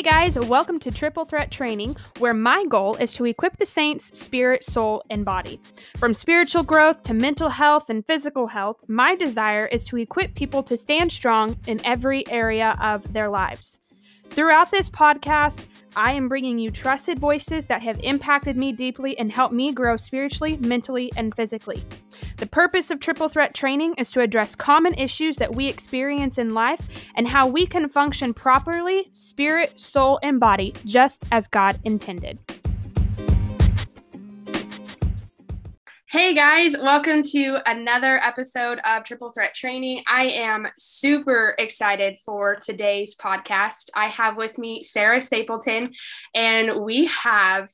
Hey guys, welcome to Triple Threat Training, where my goal is to equip the saints spirit, soul, and body. From spiritual growth to mental health and physical health, my desire is to equip people to stand strong in every area of their lives. Throughout this podcast, I am bringing you trusted voices that have impacted me deeply and helped me grow spiritually, mentally, and physically. The purpose of triple threat training is to address common issues that we experience in life and how we can function properly, spirit, soul, and body, just as God intended. Hey guys, welcome to another episode of Triple Threat Training. I am super excited for today's podcast. I have with me Sarah Stapleton, and we have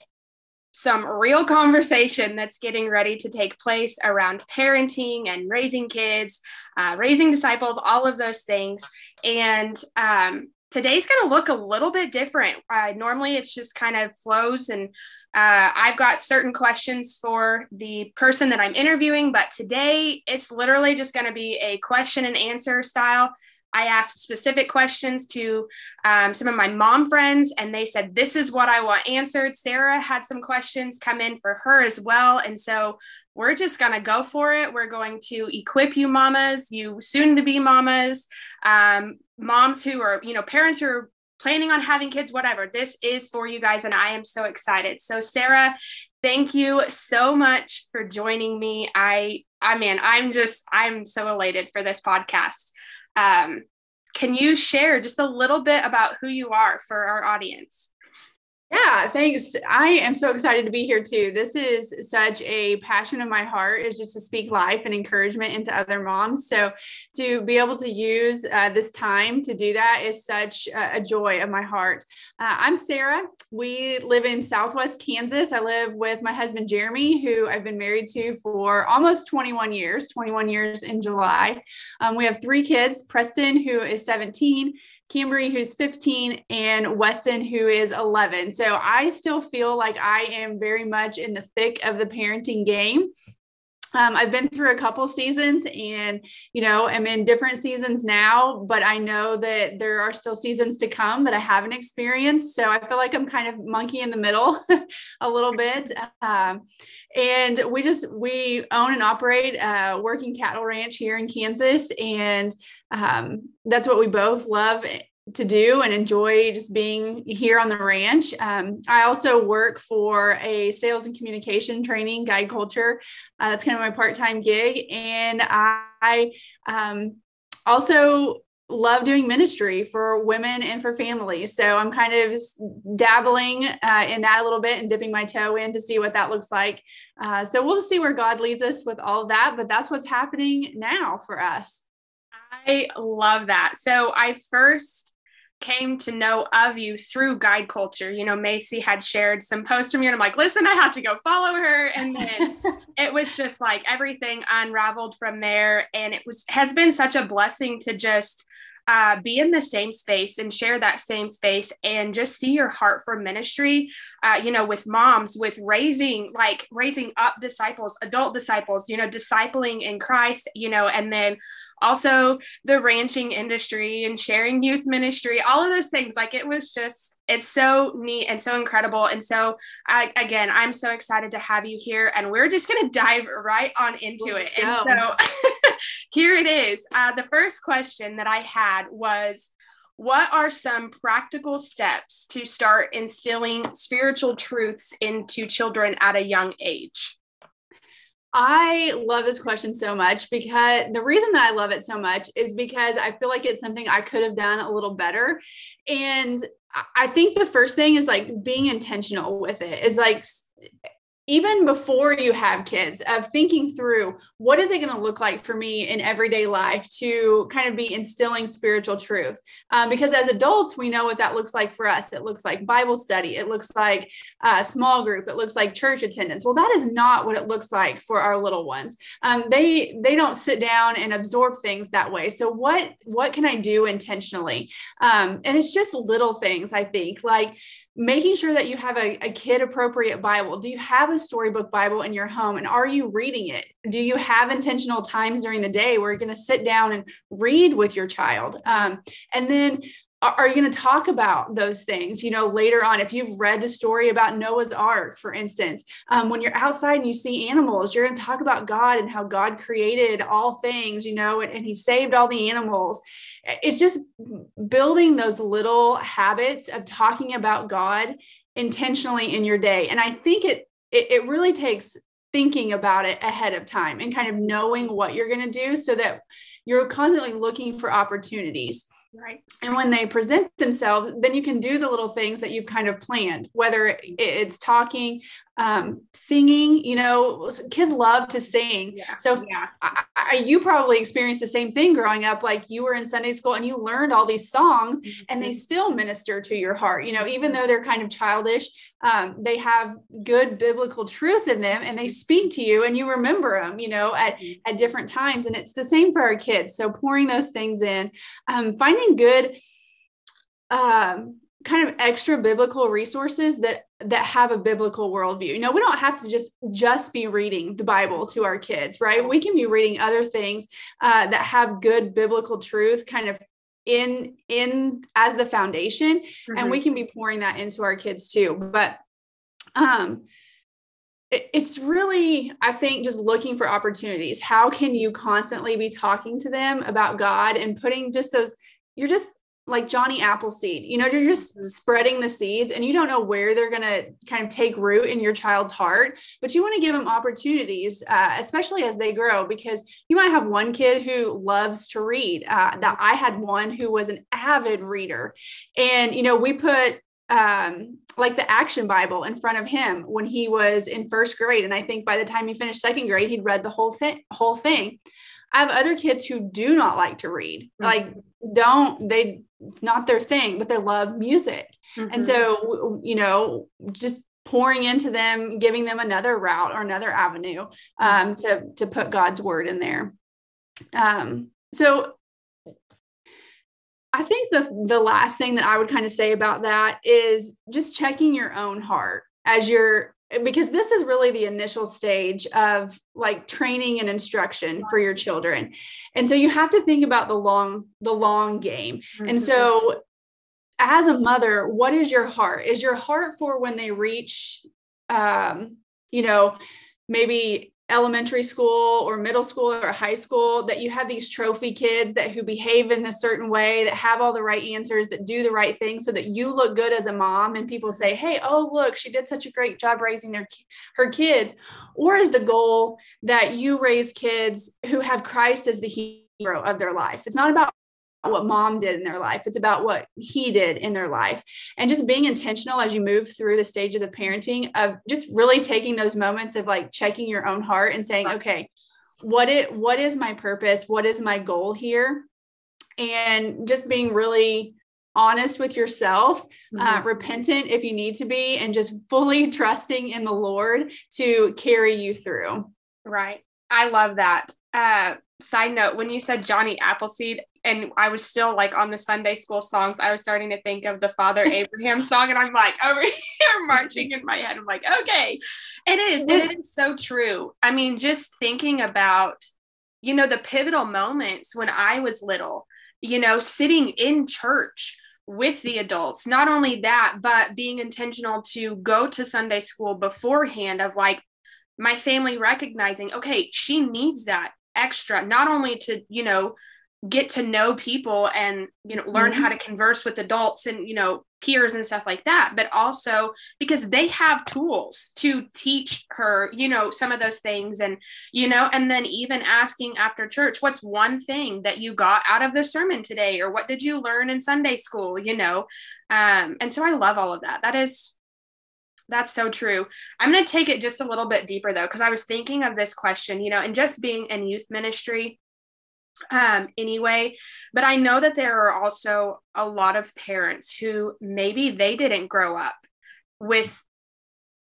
some real conversation that's getting ready to take place around parenting and raising kids, uh, raising disciples, all of those things. And um, today's going to look a little bit different. Uh, normally, it's just kind of flows and uh, I've got certain questions for the person that I'm interviewing, but today it's literally just going to be a question and answer style. I asked specific questions to um, some of my mom friends, and they said, This is what I want answered. Sarah had some questions come in for her as well. And so we're just going to go for it. We're going to equip you mamas, you soon to be mamas, um, moms who are, you know, parents who are planning on having kids, whatever. This is for you guys, and I am so excited. So, Sarah, thank you so much for joining me. I, I mean, I'm just, I'm so elated for this podcast. Um, can you share just a little bit about who you are for our audience? Yeah, thanks. I am so excited to be here too. This is such a passion of my heart is just to speak life and encouragement into other moms. So to be able to use uh, this time to do that is such a, joy of my heart. Uh, I'm Sarah. We live in Southwest Kansas. I live with my husband Jeremy, who I've been married to for almost 21 years. 21 years in July. Um, we have three kids: Preston, who is 17. Camry, who's 15, and Weston, who is 11. So I still feel like I am very much in the thick of the parenting game. Um, I've been through a couple seasons and, you know, I'm in different seasons now, but I know that there are still seasons to come that I haven't experienced. So I feel like I'm kind of monkey in the middle a little bit. Um, and we just, we own and operate a working cattle ranch here in Kansas. And um, that's what we both love to do and enjoy just being here on the ranch. Um, I also work for a sales and communication training guide culture. Uh, that's kind of my part-time gig. And I um, also love doing ministry for women and for families. So I'm kind of dabbling uh, in that a little bit and dipping my toe in to see what that looks like. Uh, so we'll see where God leads us with all of that. But that's what's happening now for us. I love that. So I first came to know of you through guide culture. You know, Macy had shared some posts from you, and I'm like, listen, I have to go follow her. And then it was just like everything unraveled from there. And it was has been such a blessing to just uh, be in the same space and share that same space and just see your heart for ministry uh, you know with moms with raising like raising up disciples adult disciples you know discipling in christ you know and then also the ranching industry and sharing youth ministry all of those things. Like it was just it's so neat and so incredible. And so I, again i'm so excited to have you here and we're just going to dive right on into Let's it. Go. and so here it is. Uh, the first question that i had was what are some practical steps to start instilling spiritual truths into children at a young age? I love this question so much because the reason that I love it so much is because I feel like it's something I could have done a little better. And I think the first thing is like being intentional with it. Is like even before you have kids of thinking through what is it going to look like for me in everyday life to kind of be instilling spiritual truth. Um, because as adults we know what that looks like for us. It looks like bible study. It looks like a small group. It looks like church attendance. Well that is not what it looks like for our little ones. Um, they they don't sit down and absorb things that way. So what what can i do intentionally? Um, and it's just little things i think. Like making sure that you have a, a kid appropriate Bible. Do you have a storybook Bible in your home and are you reading it? Do you have intentional times during the day where you're going to sit down and read with your child? Um, and then are you going to talk about those things you know later on? If you've read the story about noah's ark for instance um, when you're outside and you see animals you're going to talk about god and how god created all things you know and, and he saved all the animals. It's just building those little habits of talking about god intentionally in your day. And i think it it, it really takes thinking about it ahead of time and kind of knowing what you're going to do so that you're constantly looking for opportunities Right. And when they present themselves, then you can do the little things that you've kind of planned, whether it's talking, um, singing. You know, kids love to sing. Yeah. So yeah. I, I, you probably experienced the same thing growing up. Like you were in Sunday school and you learned all these songs, mm-hmm. and they still minister to your heart. You know, even though they're kind of childish, um, they have good biblical truth in them, and they speak to you, and you remember them. You know, at mm-hmm. at different times, and it's the same for our kids. So pouring those things in, um, finding good. Um, kind of extra biblical resources that that have a biblical worldview. You know we don't have to just just be reading the bible to our kids right? We can be reading other things uh, that have good biblical truth kind of in in as the foundation mm-hmm. and we can be pouring that into our kids too. But um it, it's really i think just looking for opportunities. How can you constantly be talking to them about god and putting just those you're just like Johnny Appleseed. You know, you're just spreading the seeds and you don't know where they're going to kind of take root in your child's heart, but you want to give them opportunities, uh, especially as they grow, because you might have one kid who loves to read. Uh, that I had one who was an avid reader. And, you know, we put um, like the action Bible in front of him when he was in first grade. And I think by the time he finished second grade, he'd read the whole, whole thing. I have other kids who do not like to read. Mm-hmm. Like don't they it's not their thing, but they love music. Mm-hmm. And so you know, just pouring into them, giving them another route or another avenue um, to to put God's word in there. Um, so I think the the last thing that I would kind of say about that is just checking your own heart as you're because this is really the initial stage of like training and instruction for your children. And so you have to think about the long the long game. Mm-hmm. and so as a mother what is your heart? Is your heart for when they reach um you know maybe elementary school or middle school or high school that you have these trophy kids that who behave in a certain way that have all the right answers that do the right thing so that you look good as a mom and people say hey oh look she did such a great job raising their her kids. Or is the goal that you raise kids who have Christ as the hero of their life? It's not about what mom did in their life. It's about what he did in their life. And just being intentional as you move through the stages of parenting, of just really taking those moments of like checking your own heart and saying, okay, what it what is my purpose? What is my goal here? And just being really honest with yourself, uh, mm-hmm. uh, repentant if you need to be, and just fully trusting in the Lord to carry you through. Right. I love that. Uh, side note, when you said Johnny Appleseed, and I was still like on the Sunday school songs, I was starting to think of the Father Abraham song, and I'm like over here marching in my head. I'm like, okay, it is, and it is so true. I mean, just thinking about, you know, the pivotal moments when I was little, you know, sitting in church with the adults. Not only that, but being intentional to go to Sunday school beforehand of like my family recognizing, okay, she needs that extra, not only to, you know, get to know people and you know learn mm-hmm. how to converse with adults and you know peers and stuff like that but also because they have tools to teach her you know some of those things and you know and then even asking after church what's one thing that you got out of the sermon today or what did you learn in sunday school you know um and so i love all of that that is that's so true. I'm going to take it just a little bit deeper though, because I was thinking of this question, you know, and just being in youth ministry, um, anyway. But I know that there are also a lot of parents who maybe they didn't grow up with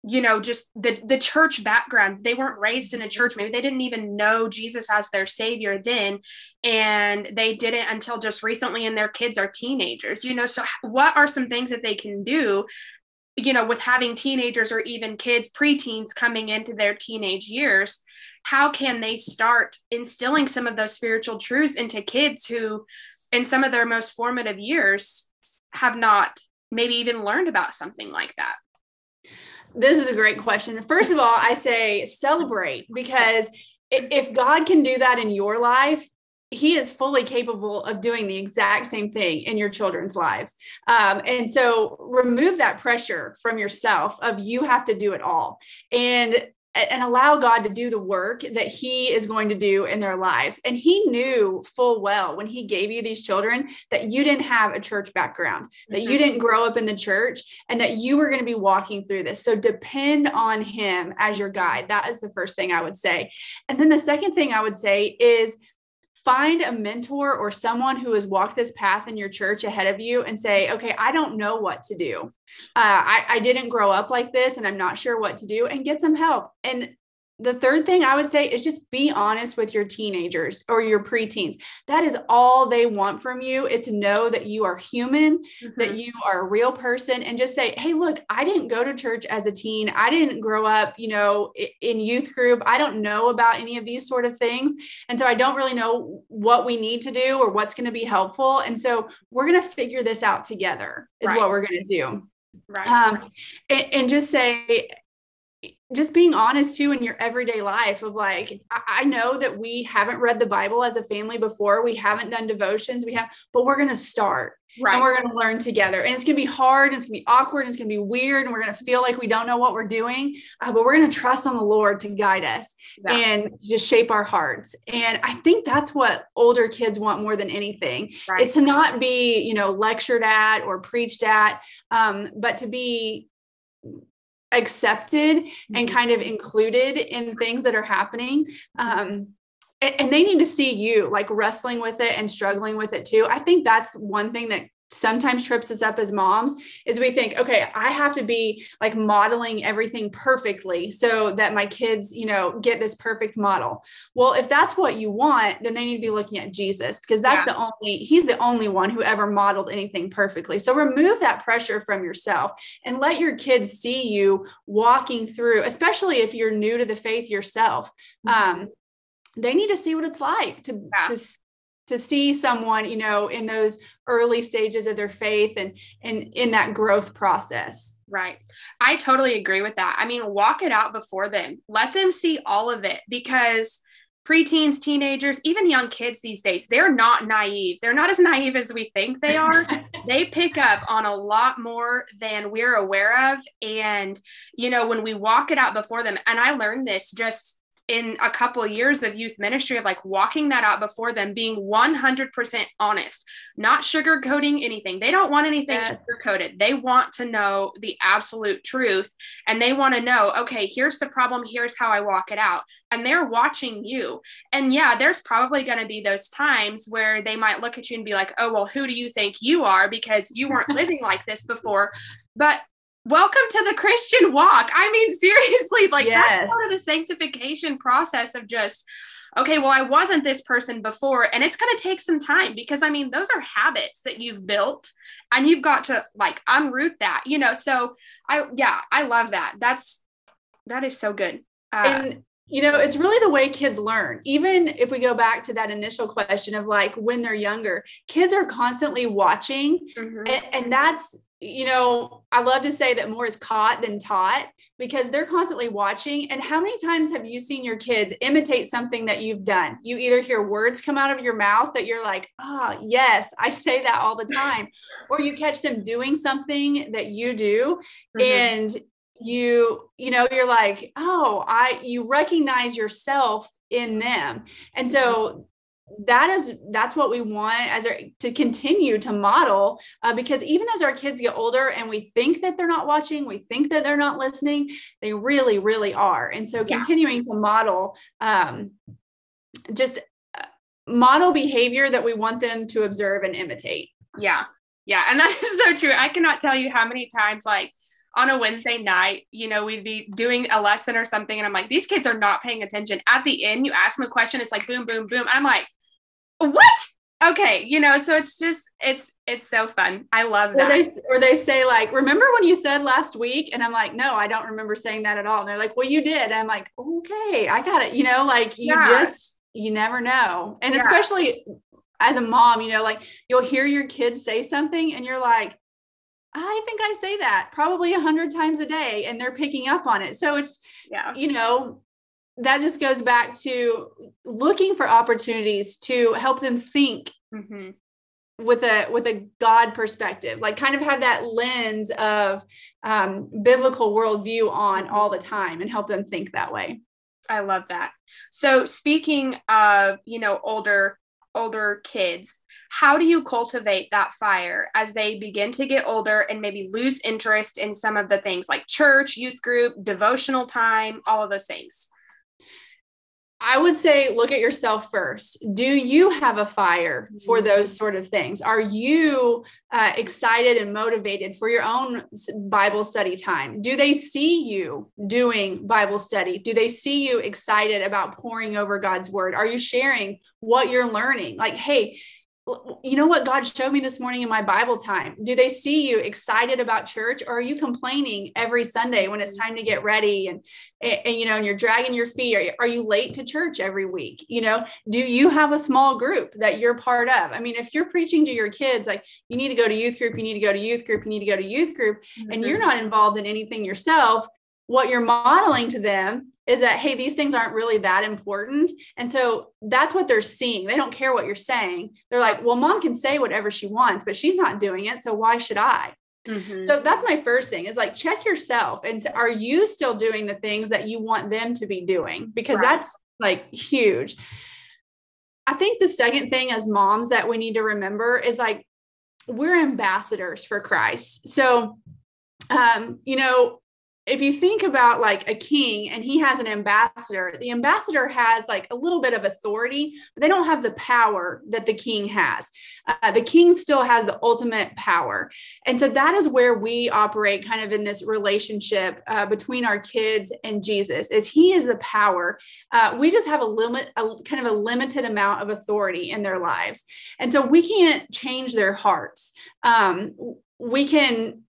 you know just the the church background. They weren't raised in a church. Maybe they didn't even know jesus as their savior then and they didn't until just recently and their kids are teenagers you know? So what are some things that they can do you know with having teenagers or even kids preteens coming into their teenage years how can they start instilling some of those spiritual truths into kids who in some of their most formative years have not maybe even learned about something like that? This is a great question. First of all, I say celebrate because if God can do that in your life, he is fully capable of doing the exact same thing in your children's lives. Um, and so remove that pressure from yourself of you have to do it all. And and allow God to do the work that He is going to do in their lives. And He knew full well when He gave you these children that you didn't have a church background, that you mm-hmm. didn't grow up in the church, and that you were going to be walking through this. So depend on Him as your guide. That is the first thing I would say. And then the second thing I would say is find a mentor or someone who has walked this path in your church ahead of you and say, okay, I don't know what to do. Uh, I, I didn't grow up like this and I'm not sure what to do and get some help. And the third thing I would say is just be honest with your teenagers or your preteens. That is all they want from you is to know that you are human, mm-hmm. that you are a real person, and just say, hey, look, I didn't go to church as a teen. I didn't grow up, you know, in youth group. I don't know about any of these sort of things. And so I don't really know what we need to do or what's going to be helpful. And so we're going to figure this out together, is right. what we're going to do. Right. Um, and, and just say, just being honest too in your everyday life of like I, know that we haven't read the bible as a family before we haven't done devotions we have but we're going to start right. and we're going to learn together and it's going to be hard and it's going to be awkward and it's going to be weird and we're going to feel like we don't know what we're doing uh, but we're going to trust on the lord to guide us yeah. and just shape our hearts and i think that's what older kids want more than anything right. is to not be you know lectured at or preached at um, but to be accepted and mm-hmm. kind of included in things that are happening um, and they need to see you like wrestling with it and struggling with it too i think that's one thing that sometimes trips us up as moms is we think okay i have to be like modeling everything perfectly so that my kids you know get this perfect model well if that's what you want then they need to be looking at jesus because that's yeah. the only he's the only one who ever modeled anything perfectly so remove that pressure from yourself and let your kids see you walking through especially if you're new to the faith yourself mm-hmm. um, they need to see what it's like to, yeah. to to see someone you know in those early stages of their faith and and in that growth process. Right. I totally agree with that. I mean walk it out before them. Let them see all of it because preteens teenagers even young kids these days they're not naive. They're not as naive as we think they are. They pick up on a lot more than we're aware of. And you know when we walk it out before them and i learned this just in a couple of years of youth ministry of like walking that out before them being 100% honest not sugarcoating anything. They don't want anything yeah. sugarcoated. They want to know the absolute truth and they want to know okay here's the problem here's how i walk it out. And they're watching you. And yeah there's probably going to be those times where they might look at you and be like oh well who do you think you are? Because you weren't living like this before. But welcome to the Christian walk. I mean, seriously, like yes. that's part of the sanctification process of just, okay, well, I wasn't this person before, and it's going to take some time because I mean, those are habits that you've built and you've got to like unroot that, you know. So I, yeah, I love that. That's that is so good. Uh, and you know, it's really the way kids learn. Even if we go back to that initial question of like when they're younger, kids are constantly watching. Mm-hmm. And, and, that's you know, I love to say that more is caught than taught because they're constantly watching. And how many times have you seen your kids imitate something that you've done? You either hear words come out of your mouth that you're like, oh, yes, I say that all the time, or you catch them doing something that you do. Mm-hmm. And you you know you're like oh i you recognize yourself in them. And so that is that's what we want as our, to continue to model uh, because even as our kids get older and we think that they're not watching we think that they're not listening they really really are. And so continuing yeah. to model um, just uh, model behavior that we want them to observe and imitate. Yeah. Yeah. And that is so true. I cannot tell you how many times like on a Wednesday night, you know, we'd be doing a lesson or something. And I'm like, these kids are not paying attention. At the end, you ask them a question, it's like boom, boom, boom. I'm like, what? Okay, you know, so it's just it's it's so fun. I love that. Or they, or they say like, "Remember when you said last week?" And I'm like, "No, I don't remember saying that at all." And they're like, "Well, you did." And I'm like, "Okay, I got it." You know, like you yeah. just you never know. And yeah. especially as a mom, you know, like you'll hear your kids say something and you're like, I think I say that probably a hundred times a day and they're picking up on it. So it's, yeah, you know, that just goes back to looking for opportunities to help them think mm-hmm. with a with a God perspective, like kind of have that lens of um, biblical worldview on all the time and help them think that way. I love that. So speaking of, you know, older older kids, how do you cultivate that fire as they begin to get older and maybe lose interest in some of the things like church, youth group, devotional time, all of those things? I would say look at yourself first. Do you have a fire for mm-hmm. those sort of things? Are you uh, excited and motivated for your own Bible study time? Do they see you doing Bible study? Do they see you excited about pouring over God's word? Are you sharing what you're learning? Like, hey, you know what God showed me this morning in my Bible time? Do they see you excited about church or are you complaining every Sunday when it's time to get ready and, and, you know, and you're dragging your feet? Are, are you late to church every week? You know, do you have a small group that you're part of? I mean, if you're preaching to your kids, like you need to go to youth group, you need to go to youth group, you need to go to youth group, mm-hmm. and you're not involved in anything yourself, what you're modeling to them is that hey these things aren't really that important. And so that's what they're seeing. They don't care what you're saying. They're like well mom can say whatever she wants but she's not doing it so why should i? Mm-hmm. so that's my first thing is like check yourself and are you still doing the things that you want them to be doing? Because right. that's like huge. I think the second thing as moms that we need to remember is like we're ambassadors for christ. So um you know if you think about like a king and he has an ambassador, the ambassador has like a little bit of authority, but they don't have the power that the king has. Uh, the king still has the ultimate power. And so that is where we operate kind of in this relationship uh, between our kids and Jesus is he is the power. Uh, we just have a limit, a kind of a limited amount of authority in their lives. And so we can't change their hearts. Um, we can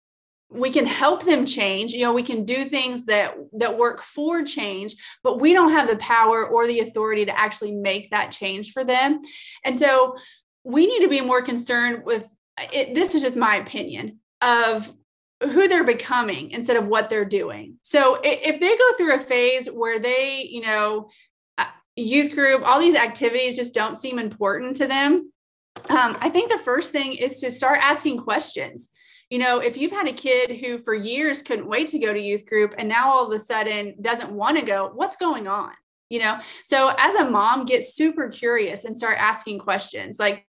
we can help them change. You know we can do things that that work for change but we don't have the power or the authority to actually make that change for them. And so we need to be more concerned with it, this is just my opinion of who they're becoming instead of what they're doing. So if they go through a phase where they you know uh, youth group all these activities just don't seem important to them um, i think the first thing is to start asking questions you know, if you've had a kid who for years couldn't wait to go to youth group and now all of a sudden doesn't want to go, what's going on? You know, so as a mom, get super curious and start asking questions like,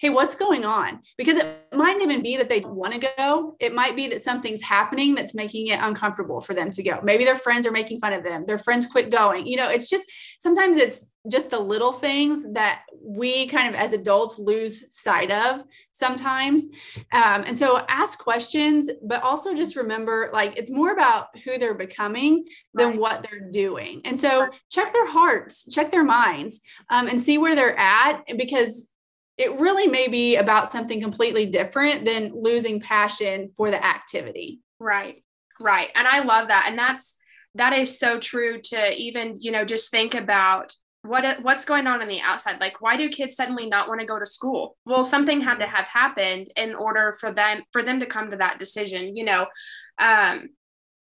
hey, what's going on? Because it might even be that they want to go. It might be that something's happening that's making it uncomfortable for them to go. Maybe their friends are making fun of them. Their friends quit going. You know, it's just sometimes it's just the little things that we kind of as adults lose sight of sometimes. Um, and so ask questions, but also just remember like it's more about who they're becoming than right. what they're doing. And so check their hearts, check their minds, um, and see where they're at because it really may be about something completely different than losing passion for the activity. Right. Right. And I love that. And that's that is so true to even, you know, just think about what what's going on on the outside like why do kids suddenly not want to go to school well something had to have happened in order for them for them to come to that decision you know um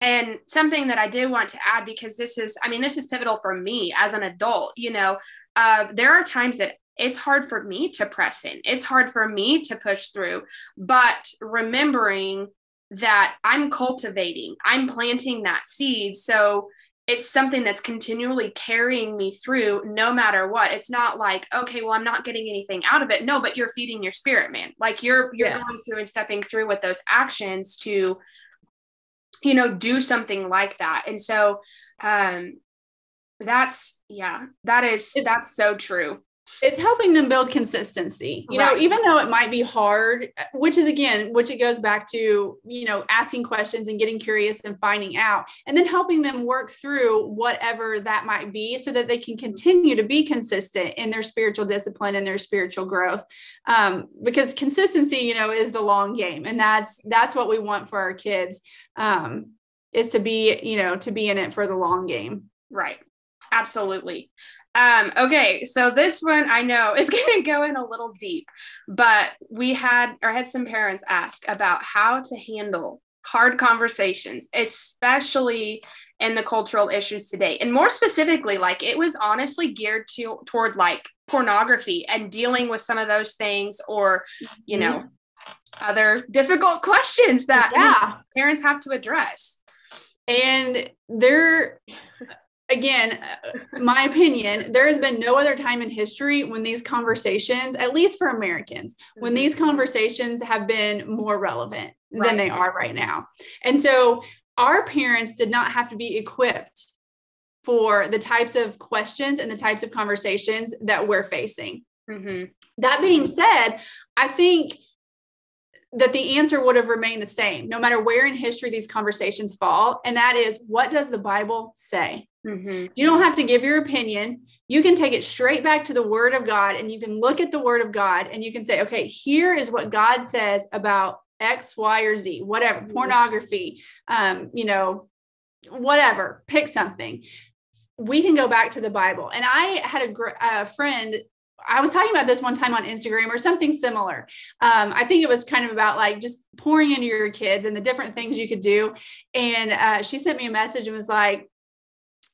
and something that i do want to add because this is i mean this is pivotal for me as an adult you know uh, there are times that it's hard for me to press in. It's hard for me to push through. But remembering that I'm cultivating, I'm planting that seed. So it's something that's continually carrying me through no matter what. It's not like, okay, well, I'm not getting anything out of it. No, but you're feeding your spirit, man. Like you're you're yes. going through and stepping through with those actions to you know do something like that. And so um that's yeah, that is that's so true it's helping them build consistency you right. know even though it might be hard which is again which it goes back to you know asking questions and getting curious and finding out and then helping them work through whatever that might be so that they can continue to be consistent in their spiritual discipline and their spiritual growth. Um, because consistency you know is the long game and that's that's what we want for our kids um, is to be you know to be in it for the long game. Right. Absolutely Um, okay, so this one I know is going to go in a little deep, but we had or had some parents ask about how to handle hard conversations, especially in the cultural issues today. And more specifically, like it was honestly geared to toward like pornography and dealing with some of those things or, you know, mm-hmm. other difficult questions that yeah. parents have to address. And there again, my opinion, there has been no other time in history when these conversations, at least for Americans, when these mm-hmm. conversations have been more relevant right. than they are right now. And so our parents did not have to be equipped for the types of questions and the types of conversations that we're facing. Mm-hmm. That being said, I think that the answer would have remained the same no matter where in history these conversations fall. And that is, what does the Bible say? Mm-hmm. You don't have to give your opinion. You can take it straight back to the Word of God and you can look at the Word of God and you can say, okay, here is what God says about X, Y, or Z, whatever, mm-hmm. pornography, um, you know, whatever, pick something. We can go back to the Bible. And I had a, gr- a friend I was talking about this one time on Instagram or something similar. Um, I think it was kind of about like just pouring into your kids and the different things you could do. And uh, she sent me a message and was like,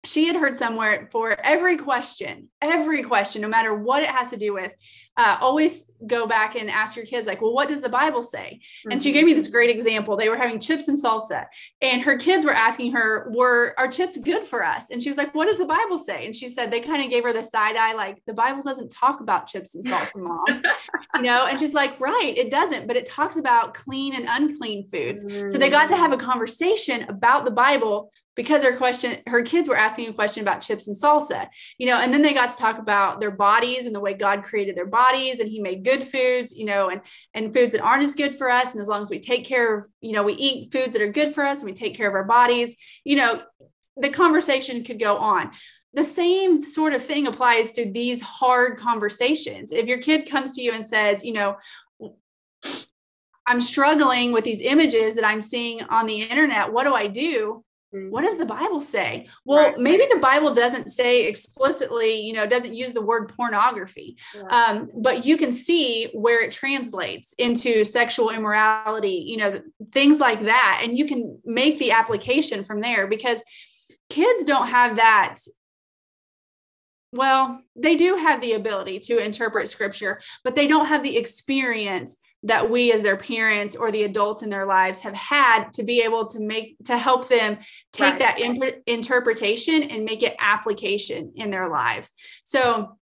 she had heard somewhere for every question, every question, no matter what it has to do with, uh, always go back and ask your kids, like, well, what does the Bible say? Mm-hmm. And she gave me this great example. They were having chips and salsa, and her kids were asking her, were are chips good for us? And she was like, what does the Bible say? And she said they kind of gave her the side eye, like, the Bible doesn't talk about chips and salsa, mom. you know, and she's like, right, it doesn't, but it talks about clean and unclean foods. Mm-hmm. So they got to have a conversation about the Bible because her question her kids were asking a question about chips and salsa you know and then they got to talk about their bodies and the way god created their bodies and he made good foods you know and and foods that aren't as good for us and as long as we take care of you know we eat foods that are good for us and we take care of our bodies you know the conversation could go on the same sort of thing applies to these hard conversations if your kid comes to you and says you know I'm struggling with these images that I'm seeing on the internet. What do I do? What does the bible say? Well right. maybe the bible doesn't say explicitly you know doesn't use the word pornography um, but you can see where it translates into sexual immorality you know things like that. And you can make the application from there because kids don't have that well they do have the ability to interpret scripture but they don't have the experience that we as their parents or the adults in their lives have had to be able to make to help them take right. that interpretation and make it application in their lives so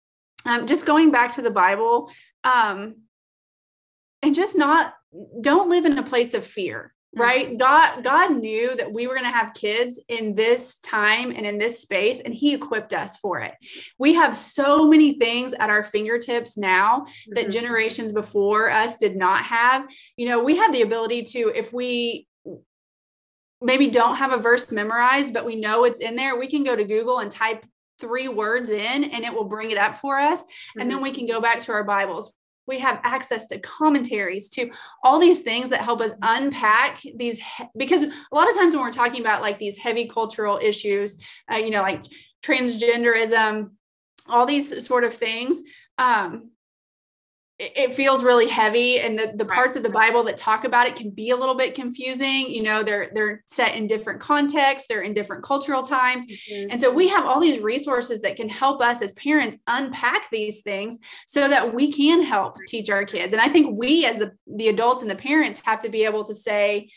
um, just going back to the bible um, and just not don't live in a place of fear right mm-hmm. god god knew that we were going to have kids in this time and in this space and he equipped us for it we have so many things at our fingertips now mm-hmm. that generations before us did not have you know we have the ability to if we maybe don't have a verse memorized but we know it's in there we can go to google and type three words in and it will bring it up for us mm-hmm. and then mm-hmm. we can go back to our bibles we have access to commentaries to all these things that help us unpack these he- because a lot of times when we're talking about like these heavy cultural issues uh, you know like transgenderism all these sort of things um, it feels really heavy and the, the parts of the bible that talk about it can be a little bit confusing you know they're they're set in different contexts they're in different cultural times. Mm-hmm. and so we have all these resources that can help us as parents unpack these things so that we can help teach our kids. And i think we as the, the adults and the parents have to be able to say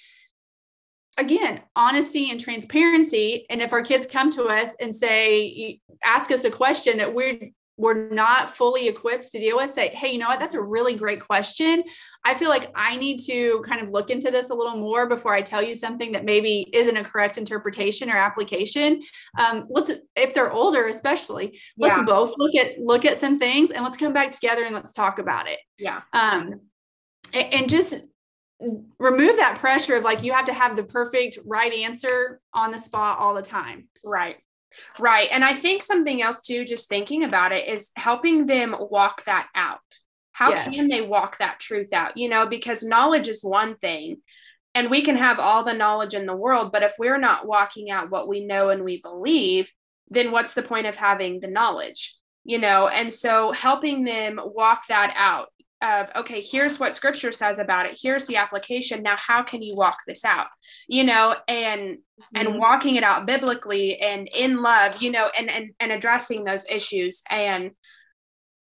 again honesty and transparency. And if our kids come to us and say ask us a question that we're we're not fully equipped to deal with say hey you know what? That's a really great question. I feel like i need to kind of look into this a little more before i tell you something that maybe isn't a correct interpretation or application. Um, let's if they're older especially let's yeah. both look at look at some things and let's come back together and let's talk about it. Yeah. Um and, and just remove that pressure of like you have to have the perfect right answer on the spot all the time. Right Right. And I think something else too, just thinking about it, is helping them walk that out. How yes. can they walk that truth out? You know, because knowledge is one thing and we can have all the knowledge in the world, but if we're not walking out what we know and we believe, then what's the point of having the knowledge? you know and so helping them walk that out of okay here's what scripture says about it here's the application now how can you walk this out you know and mm-hmm. and walking it out biblically and in love you know and and, and addressing those issues and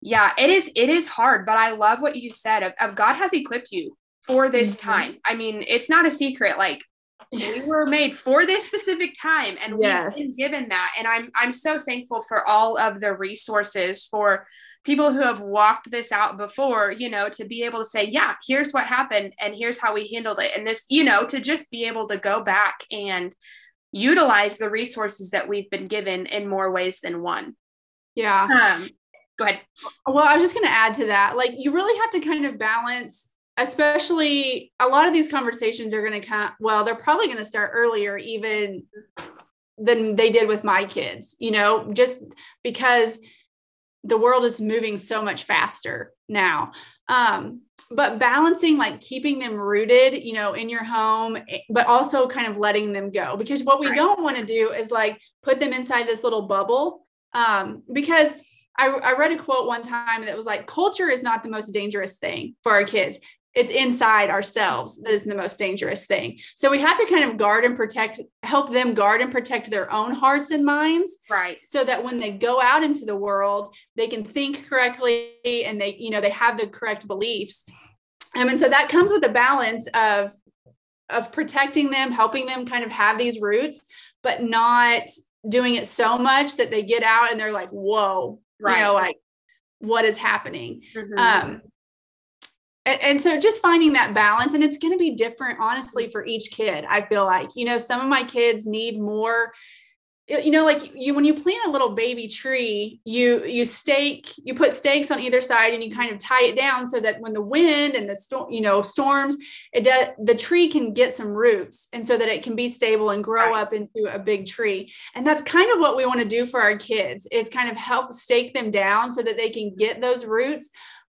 yeah it is it is hard but i love what you said of, of god has equipped you for this mm-hmm. time i mean it's not a secret like we were made for this specific time and yes. we've been given that and i'm i'm so thankful for all of the resources for people who have walked this out before you know to be able to say yeah here's what happened and here's how we handled it. And this you know to just be able to go back and utilize the resources that we've been given in more ways than one. Yeah. Um go ahead. Well i was just going to add to that. Like you really have to kind of balance especially a lot of these conversations are going to come well they're probably going to start earlier even than they did with my kids you know just because the world is moving so much faster now. Um but balancing like keeping them rooted you know in your home eh, but also kind of letting them go. Because what we right. don't want to do is like put them inside this little bubble. Um because I, I read a quote one time that was like culture is not the most dangerous thing for our kids it's inside ourselves that is the most dangerous thing. So we have to kind of guard and protect, help them guard and protect their own hearts and minds. Right. So that when they go out into the world, they can think correctly and they, you know, they have the correct beliefs. Um, and so that comes with a balance of of protecting them, helping them kind of have these roots, but not doing it so much that they get out and they're like, whoa, right. you know, like what is happening. Mm-hmm. Um, and, and so just finding that balance and it's going to be different honestly for each kid i feel like you know some of my kids need more you know like you when you plant a little baby tree you you stake you put stakes on either side and you kind of tie it down so that when the wind and the storm you know storms it does the tree can get some roots and so that it can be stable and grow right. up into a big tree and that's kind of what we want to do for our kids is kind of help stake them down so that they can get those roots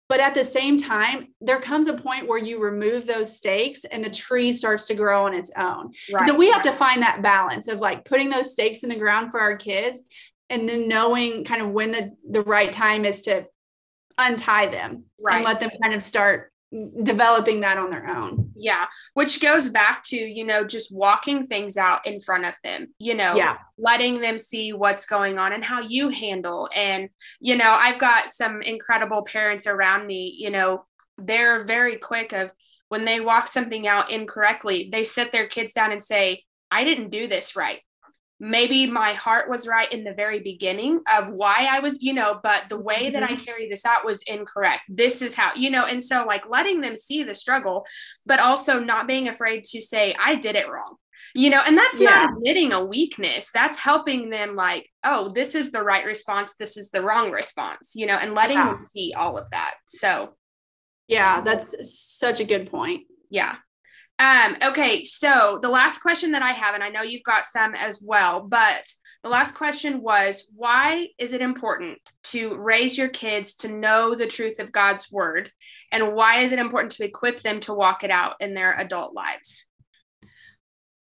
but at the same time, there comes a point where you remove those stakes and the tree starts to grow on its own. Right. So we have to find that balance of like putting those stakes in the ground for our kids and then knowing kind of when the, the right time is to untie them right. and let them kind of start developing that on their own. Yeah, which goes back to, you know, just walking things out in front of them, you know, yeah. letting them see what's going on and how you handle. And, you know, I've got some incredible parents around me, you know, they're very quick of when they walk something out incorrectly, they sit their kids down and say, I didn't do this right maybe my heart was right in the very beginning of why I was, you know, but the way that I mm-hmm. carried this out was incorrect. This is how, you know, and so like letting them see the struggle, but also not being afraid to say, I did it wrong. You know, and that's yeah. not admitting a weakness. That's helping them, like, oh, this is the right response. This is the wrong response, you know, and letting yeah. them see all of that. So, yeah, that's such a good point. Yeah. Um, okay, so the last question that I have, and I know you've got some as well, but the last question was why is it important to raise your kids to know the truth of God's word? And why is it important to equip them to walk it out in their adult lives?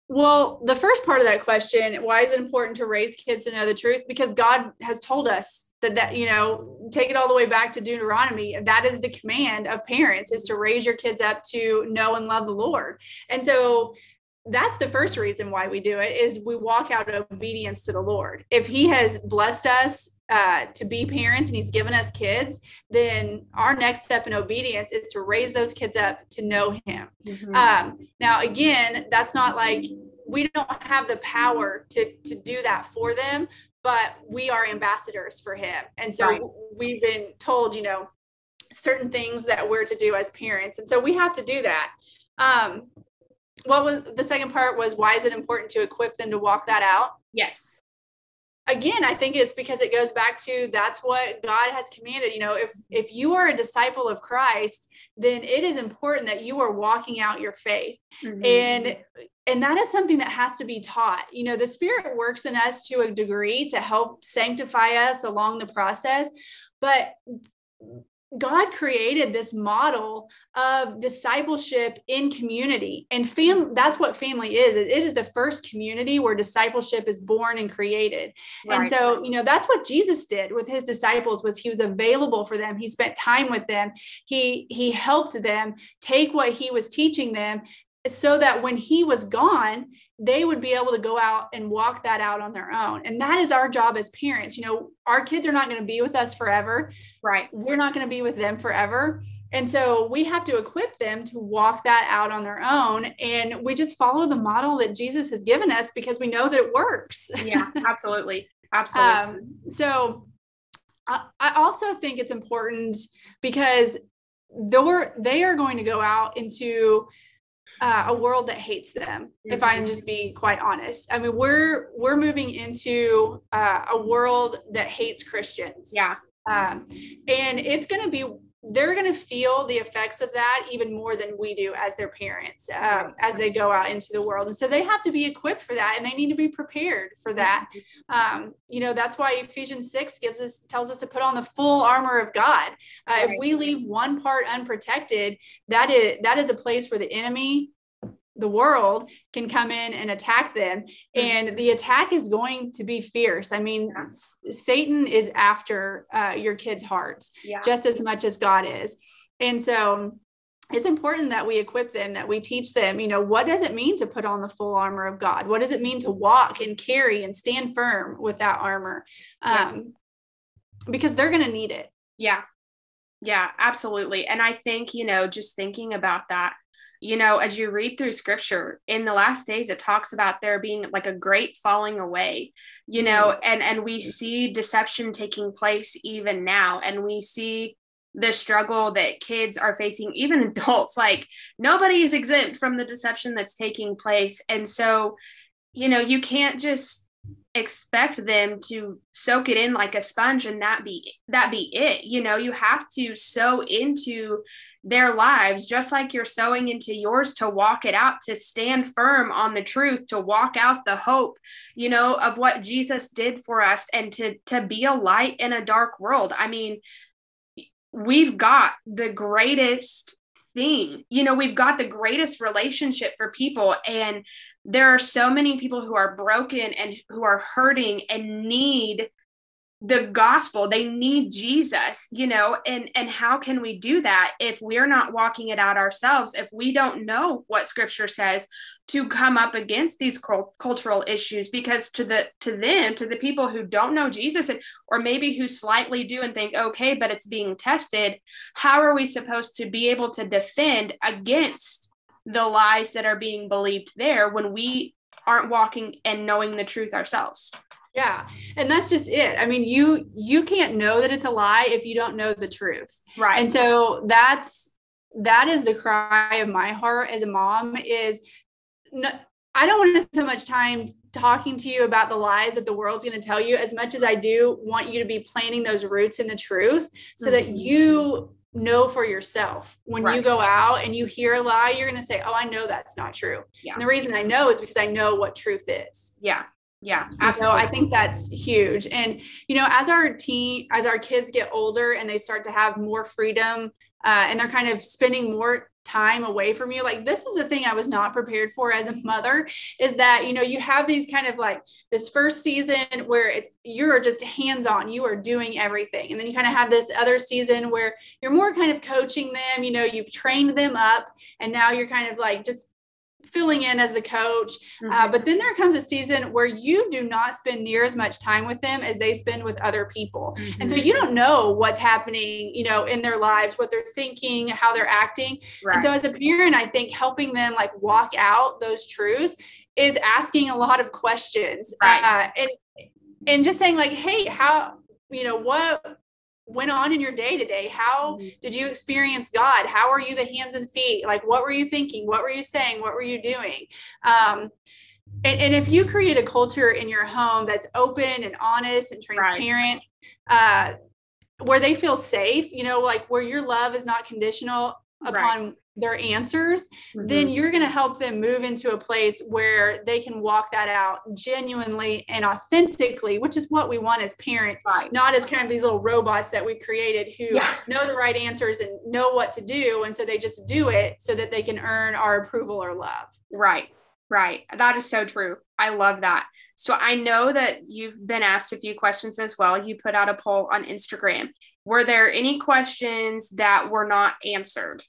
Well, the first part of that question, why is it important to raise kids to know the truth? Because God has told us that that you know take it all the way back to deuteronomy. That is the command of parents is to raise your kids up to know and love the lord. And so that's the first reason why we do it is we walk out of obedience to the lord. If he has blessed us uh, to be parents and he's given us kids then our next step in obedience is to raise those kids up to know him. Mm-hmm. um, now again that's not like we don't have the power to to do that for them but we are ambassadors for him. And so right. we've been told, you know, certain things that we're to do as parents. And so we have to do that. Um, what was the second part was why is it important to equip them to walk that out? Yes. Again, I think it's because it goes back to that's what God has commanded. You know, if if you are a disciple of Christ, then it is important that you are walking out your faith. Mm-hmm. And and that is something that has to be taught you know the spirit works in us to a degree to help sanctify us along the process but God created this model of discipleship in community. And fam that's what family is. It is the first community where discipleship is born and created. Right. And so, you know, that's what Jesus did with his disciples was he was available for them. He spent time with them. He he helped them take what he was teaching them so that when he was gone, they would be able to go out and walk that out on their own. And that is our job as parents. You know, our kids are not going to be with us forever. Right. We're not going to be with them forever. And so we have to equip them to walk that out on their own. And we just follow the model that Jesus has given us because we know that it works. Yeah, absolutely. Absolutely. um, so I, I also think it's important because they're, they are going to go out into uh, a world that hates them mm-hmm. if i can just be quite honest. I mean we're we're moving into uh, a world that hates christians. Yeah. Um, and it's going to be they're going to feel the effects of that even more than we do as their parents um, as they go out into the world. And so they have to be equipped for that and they need to be prepared for that. Mm-hmm. um, you know that's why ephesians 6 gives us tells us to put on the full armor of god. Uh, if we leave one part unprotected that is that is a place where the enemy the world can come in and attack them mm-hmm. and the attack is going to be fierce i mean yeah. satan is after uh, your kids hearts yeah. just as much as god is and so it's important that we equip them that we teach them you know what does it mean to put on the full armor of god what does it mean to walk and carry and stand firm with that armor um, yeah. because they're going to need it yeah yeah absolutely and i think you know just thinking about that you know, as you read through scripture in the last days, it talks about there being like a great falling away, you know, mm-hmm. and and we see deception taking place even now, and we see the struggle that kids are facing, even adults. Like nobody is exempt from the deception that's taking place, and so, you know, you can't just expect them to soak it in like a sponge and that be that be it you know? You have to sow into their lives just like you're sowing into yours to walk it out to stand firm on the truth to walk out the hope you know of what Jesus did for us and to to be a light in a dark world. I mean we've got the greatest thing. You know, we've got the greatest relationship for people. And there are so many people who are broken and who are hurting and need the gospel. They need jesus you know and and how can we do that if we're not walking it out ourselves if we don't know what scripture says to come up against these cultural issues? Because to the to them to the people who don't know jesus and, or maybe who slightly do and think okay but it's being tested how are we supposed to be able to defend against the lies that are being believed there when we aren't walking and knowing the truth ourselves yeah. And that's just it. I mean, you you can't know that it's a lie if you don't know the truth. Right. And so that's that is the cry of my heart as a mom is no, I don't want to spend so much time talking to you about the lies that the world's going to tell you as much as I do want you to be planting those roots in the truth so mm-hmm. that you know for yourself when right. you go out and you hear a lie you're going to say oh i know that's not true yeah. and the reason i know is because i know what truth is yeah yeah so i think that's huge. And you know as our teen as our kids get older and they start to have more freedom uh, and they're kind of spending more time away from you like this is the thing i was not prepared for as a mother is that you know you have these kind of like this first season where it's you're just hands on you are doing everything. And then you kind of have this other season where you're more kind of coaching them you know you've trained them up and now you're kind of like just filling in as the coach. Uh, mm-hmm. Uh, but then there comes a season where you do not spend near as much time with them as they spend with other people. Mm-hmm. And so mm-hmm. you don't know what's happening, you know, in their lives, what they're thinking, how they're acting. Right. And so as a parent, I think helping them like walk out those truths is asking a lot of questions. Right. Uh, and and just saying like, hey, how, you know, what went on in your day today how mm-hmm. did you experience god? How are you the hands and feet? Like what were you thinking? What were you saying? What were you doing? Um, and, and if you create a culture in your home that's open and honest and transparent right. uh, where they feel safe you know like where your love is not conditional upon their answers, mm-hmm. then you're going to help them move into a place where they can walk that out genuinely and authentically, which is what we want as parents, right. not as kind of these little robots that we created who yeah. know the right answers and know what to do. And so they just do it so that they can earn our approval or love. Right. Right. That is so true. I love that. So I know that you've been asked a few questions as well. You put out a poll on Instagram. Were there any questions that were not answered?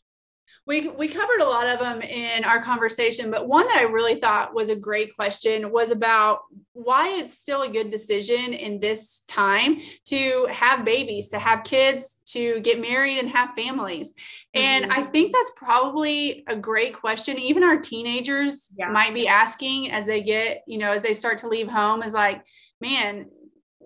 We we covered a lot of them in our conversation but one that i really thought was a great question was about why it's still a good decision in this time to have babies to have kids to get married and have families mm-hmm. and i think that's probably a great question even our teenagers yeah. might be asking as they get you know as they start to leave home is like man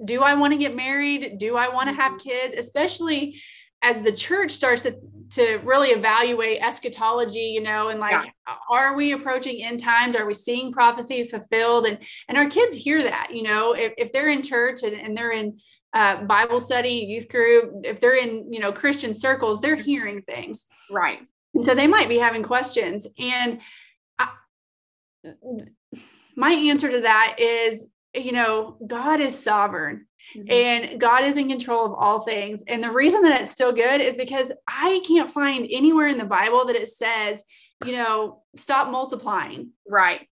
do i want to get married do i want to mm-hmm. have kids especially as the church starts to, to really evaluate eschatology, you know, and like, yeah. are we approaching end times? Are we seeing prophecy fulfilled? And and our kids hear that, you know, if, if they're in church and, and they're in uh, Bible study, youth group, if they're in, you know, Christian circles, they're hearing things. Right. And so they might be having questions. And I, my answer to that is, you know, God is sovereign. Mm-hmm. And God is in control of all things. And the reason that it's still good is because I can't find anywhere in the Bible that it says, you know, stop multiplying. Right.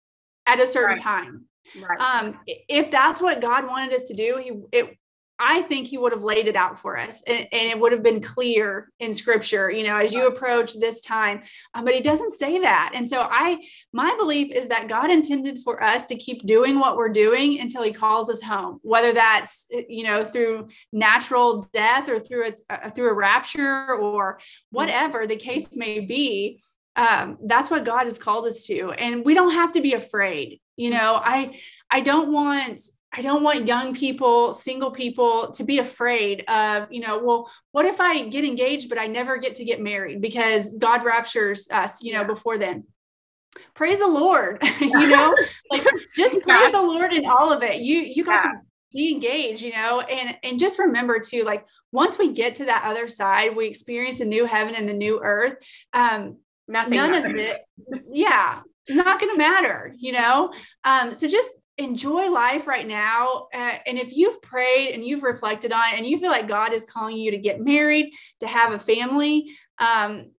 At a certain right. time. Right. Um, if that's what God wanted us to do, he it I think he would have laid it out for us and, and, it would have been clear in scripture, you know, as you approach this time. Um, but he doesn't say that. And so I, my belief is that God intended for us to keep doing what we're doing until he calls us home, whether that's, you know, through natural death or through a, through a rapture or whatever the case may be. Um, that's what God has called us to. And we don't have to be afraid. You know, I, I don't want I don't want young people, single people to be afraid of, you know, well, what if I get engaged, but I never get to get married because God raptures us, you know, before then? Praise the Lord, you know, like just praise the Lord in all of it. You, you got yeah. to be engaged, you know, and, and just remember too, like once we get to that other side, we experience a new heaven and the new earth. Um, Nothing none matters. of it. Yeah. Not going to matter, you know? Um, so just enjoy life right now. Uh, and if you've prayed and you've reflected on it and you feel like God is calling you to get married, to have a family, um,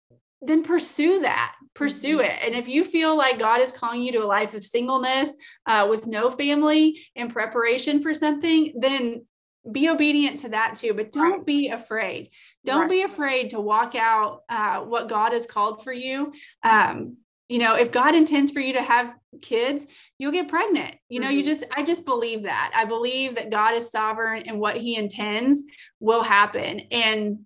then pursue that, pursue mm-hmm. it. And if you feel like God is calling you to a life of singleness uh, with no family in preparation for something, then be obedient to that too. But don't right. be afraid. Don't right. be afraid to walk out uh, what God has called for you. Um, you know if god intends for you to have kids you'll get pregnant. You know mm-hmm. you just i just believe that. I believe that god is sovereign and what he intends will happen. And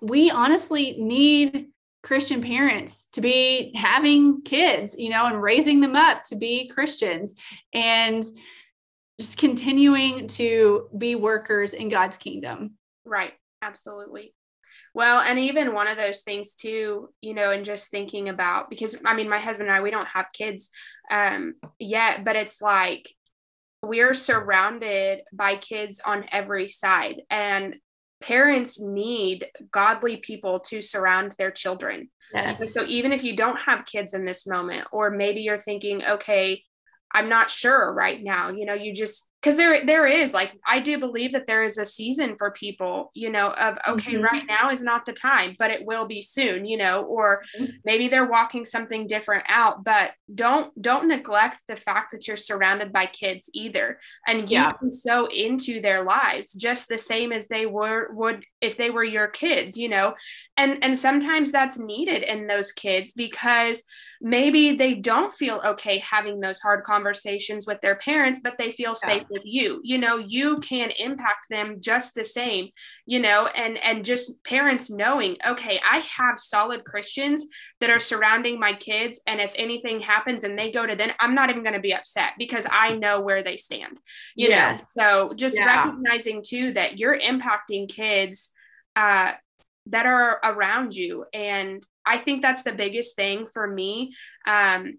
we honestly need christian parents to be having kids you know and raising them up to be christians and just continuing to be workers in god's kingdom. Right. Absolutely well, and even one of those things too, you know, and just thinking about because I mean, my husband and I, we don't have kids um, yet, but it's like we're surrounded by kids on every side, and parents need godly people to surround their children. Yes. so even if you don't have kids in this moment, or maybe you're thinking, okay, I'm not sure right now, you know, you just because there there is like i do believe that there is a season for people you know of okay mm-hmm. right now is not the time but it will be soon you know or mm-hmm. maybe they're walking something different out but don't don't neglect the fact that you're surrounded by kids either and you yeah. can sow into their lives just the same as they were would if they were your kids you know and and sometimes that's needed in those kids because maybe they don't feel okay having those hard conversations with their parents but they feel yeah. safe with you you know you can impact them just the same you know and and just parents knowing okay i have solid christians that are surrounding my kids and if anything happens and they go to them i'm not even going to be upset because i know where they stand you yes. know so just yeah. recognizing too that you're impacting kids uh that are around you and I think that's the biggest thing for me. Um,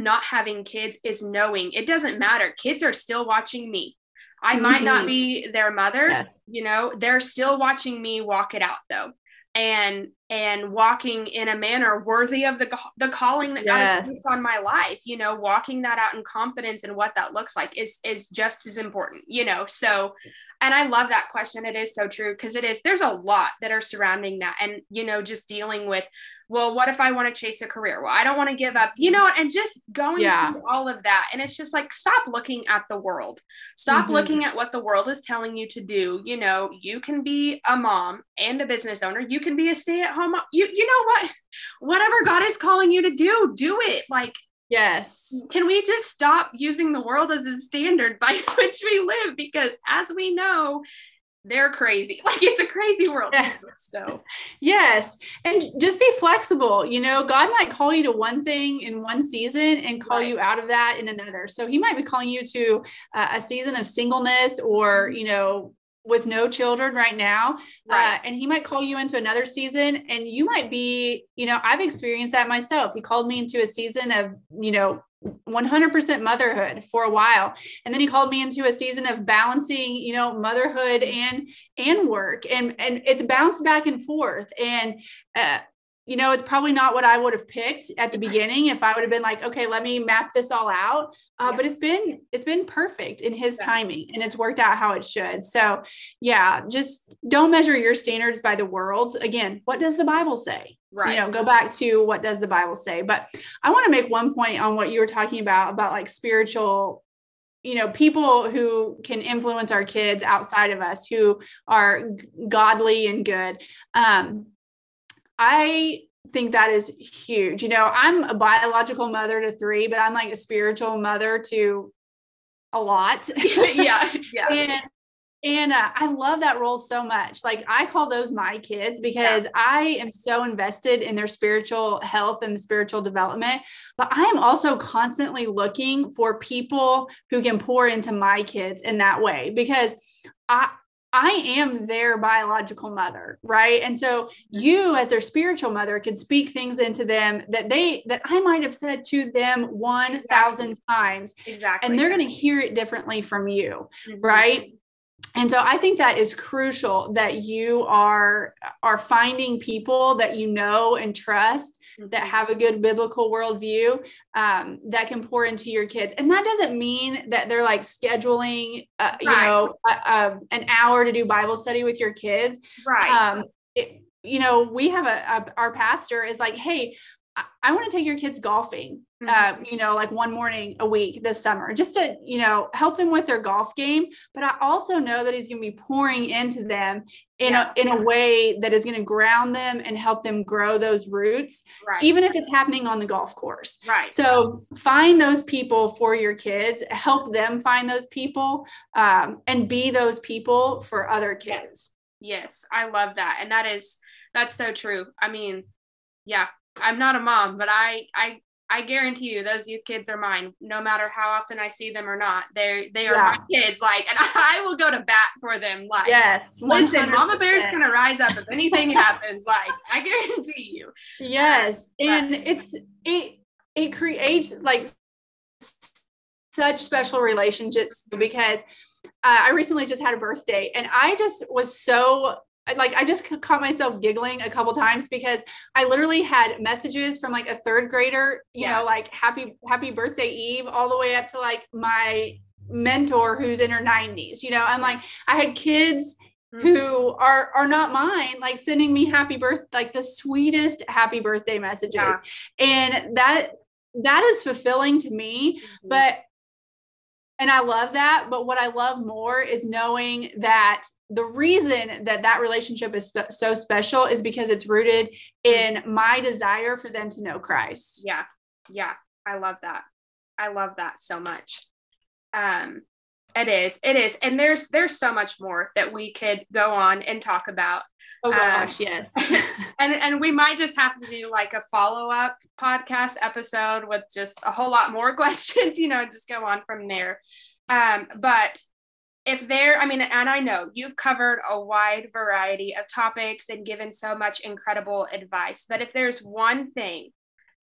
not having kids is knowing it doesn't matter. Kids are still watching me. I mm-hmm. might not mm-hmm. be their mother, yes. you know, they're still watching me walk it out though. And and walking in a manner worthy of the the calling that yes. God has placed on my life. You know, walking that out in confidence and what that looks like is is just as important. You know, so and I love that question. It is so true because it is. There's a lot that are surrounding that, and you know, just dealing with, well, what if I want to chase a career? Well, I don't want to give up. You know, and just going yeah. through all of that, and it's just like stop looking at the world. Stop mm-hmm. looking at what the world is telling you to do. You know, you can be a mom and a business owner. You can be a stay at home. You you know what? Whatever God is calling you to do, do it. Like Yes. Can we just stop using the world as a standard by which we live? Because as we know, they're crazy. Like it's a crazy world. Yeah. So, yes. And just be flexible. You know, God might call you to one thing in one season and call right. you out of that in another. So, He might be calling you to uh, a season of singleness or, mm-hmm. you know, with no children right now uh, right. Uh, and he might call you into another season and you might be you know i've experienced that myself he called me into a season of you know 100% motherhood for a while. And then he called me into a season of balancing you know motherhood and and work. And and it's bounced back and forth. And uh, you know, it's probably not what I would have picked at the beginning if I would have been like, okay, let me map this all out. Uh, yeah. But it's been it's been perfect in His yeah. timing, and it's worked out how it should. So, yeah, just don't measure your standards by the world's. Again, what does the Bible say? Right. You know, go back to what does the Bible say. But I want to make one point on what you were talking about about like spiritual you know people who can influence our kids outside of us who are godly and good um I think that is huge. You know, I'm a biological mother to three, but I'm like a spiritual mother to a lot. yeah. Yeah. and and uh, I love that role so much. Like I call those my kids because yeah. I am so invested in their spiritual health and spiritual development. But I am also constantly looking for people who can pour into my kids in that way because I I am their biological mother, right? And so you as their spiritual mother can speak things into them that they that I might have said to them 1000 times. Exactly. And they're going to hear it differently from you, mm-hmm. right? And so i think that is crucial that you are are finding people that you know and trust that mm-hmm. have a good biblical worldview um, that can pour into your kids and that doesn't mean that they're like scheduling uh, right. you know an hour to do bible study with your kids right um, it, you know we have a, a our pastor is like hey I want to take your kids golfing, mm-hmm. uh, you know, like one morning a week this summer, just to, you know, help them with their golf game. But I also know that he's going to be pouring into them in yeah. a in a way that is going to ground them and help them grow those roots, right. even if it's happening on the golf course. Right. So find those people for your kids, help them find those people, um, and be those people for other kids. Yes. yes, I love that, and that is that's so true. I mean, yeah, I'm not a mom, but I I I guarantee you those youth kids are mine, no matter how often I see them or not. They they are yeah. my kids, like, and I will go to bat for them. Like, yes, 100%. listen, Mama Bear's gonna rise up if anything happens. Like, I guarantee you. Yes, and it's it it creates like such special relationships because uh, I recently just had a birthday and I just was so like I just caught myself giggling a couple times because I literally had messages from like a third grader, you yeah. know, like happy happy birthday Eve all the way up to like my mentor who's in her 90s. You know, I'm like I had kids mm-hmm. who are are not mine like sending me happy birth like the sweetest happy birthday messages. Yeah. And that that is fulfilling to me, mm-hmm. but and I love that. But what I love more is knowing that the reason that that relationship is so special is because it's rooted in my desire for them to know Christ. Yeah. Yeah. I love that. I love that so much. Um, it is. It is. And there's there's so much more that we could go on and talk about. Oh gosh, um, yes. and and we might just have to do like a follow-up podcast episode with just a whole lot more questions, you know, just go on from there. Um, but if there, I mean, and I know you've covered a wide variety of topics and given so much incredible advice, but if there's one thing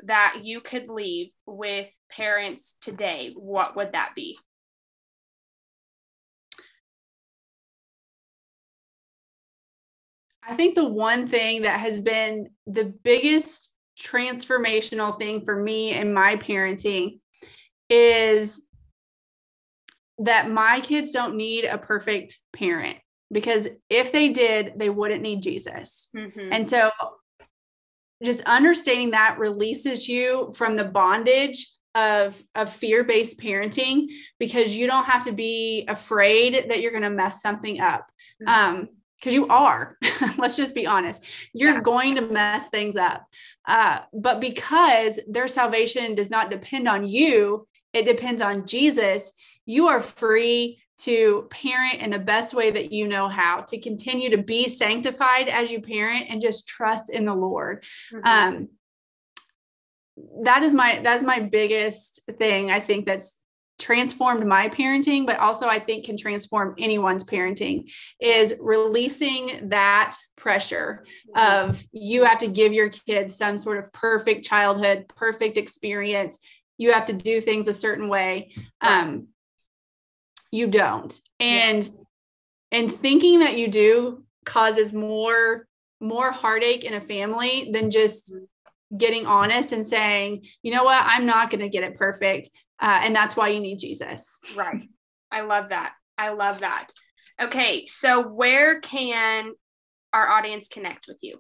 that you could leave with parents today, what would that be? I think the one thing that has been the biggest transformational thing for me in my parenting is that my kids don't need a perfect parent because if they did, they wouldn't need Jesus. Mm-hmm. And so just understanding that releases you from the bondage of of fear-based parenting because you don't have to be afraid that you're going to mess something up. Mm-hmm. Um because you are let's just be honest you're yeah. going to mess things up uh, but because their salvation does not depend on you it depends on jesus you are free to parent in the best way that you know how to continue to be sanctified as you parent and just trust in the lord mm-hmm. um, that is my that's my biggest thing i think that's transformed my parenting but also i think can transform anyone's parenting is releasing that pressure mm-hmm. of you have to give your kids some sort of perfect childhood perfect experience. You have to do things a certain way. Um, you don't. And and thinking that you do causes more more heartache in a family than just getting honest and saying you know what? I'm not going to get it perfect uh, and that's why you need jesus right i love that i love that okay so where can our audience connect with you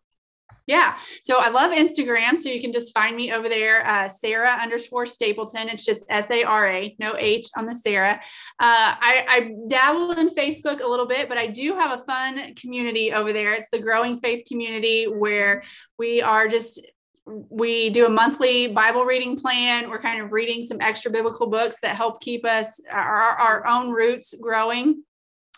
yeah. So I love Instagram. So you can just find me over there, uh, Sara underscore Stapleton. It's just S A R A, no H on the Sara. Uh, I, I dabble in Facebook a little bit, but I do have a fun community over there. It's the Growing Faith community where we are just we do a monthly Bible reading plan. We're kind of reading some extra biblical books that help keep us our, our own roots growing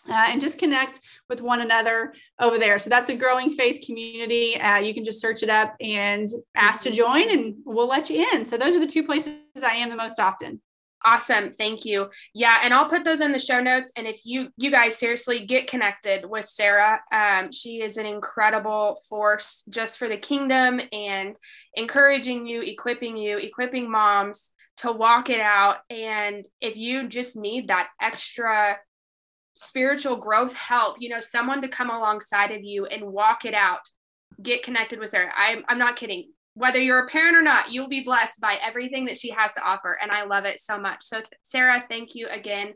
uh, and just connect with one another over there. So that's a growing faith community. Uh, you can just search it up and ask to join, and we'll let you in. So those are the two places I am the most often. Awesome. Thank you. Yeah. And I'll put those in the show notes. And if you, you guys seriously get connected with Sara, um, she is an incredible force just for the kingdom and encouraging you, equipping you, equipping moms to walk it out. And if you just need that extra spiritual growth help, you know, someone to come alongside of you and walk it out, get connected with Sara. I'm, I'm not kidding. Whether you're a parent or not, you'll be blessed by everything that she has to offer. And I love it so much. So, Sara, thank you again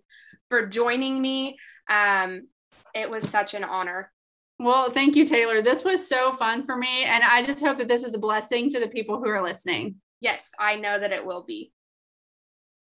for joining me. Um, it was such an honor. Well, thank you, Taylor. This was so fun for me. And I just hope that this is a blessing to the people who are listening. Yes, I know that it will be.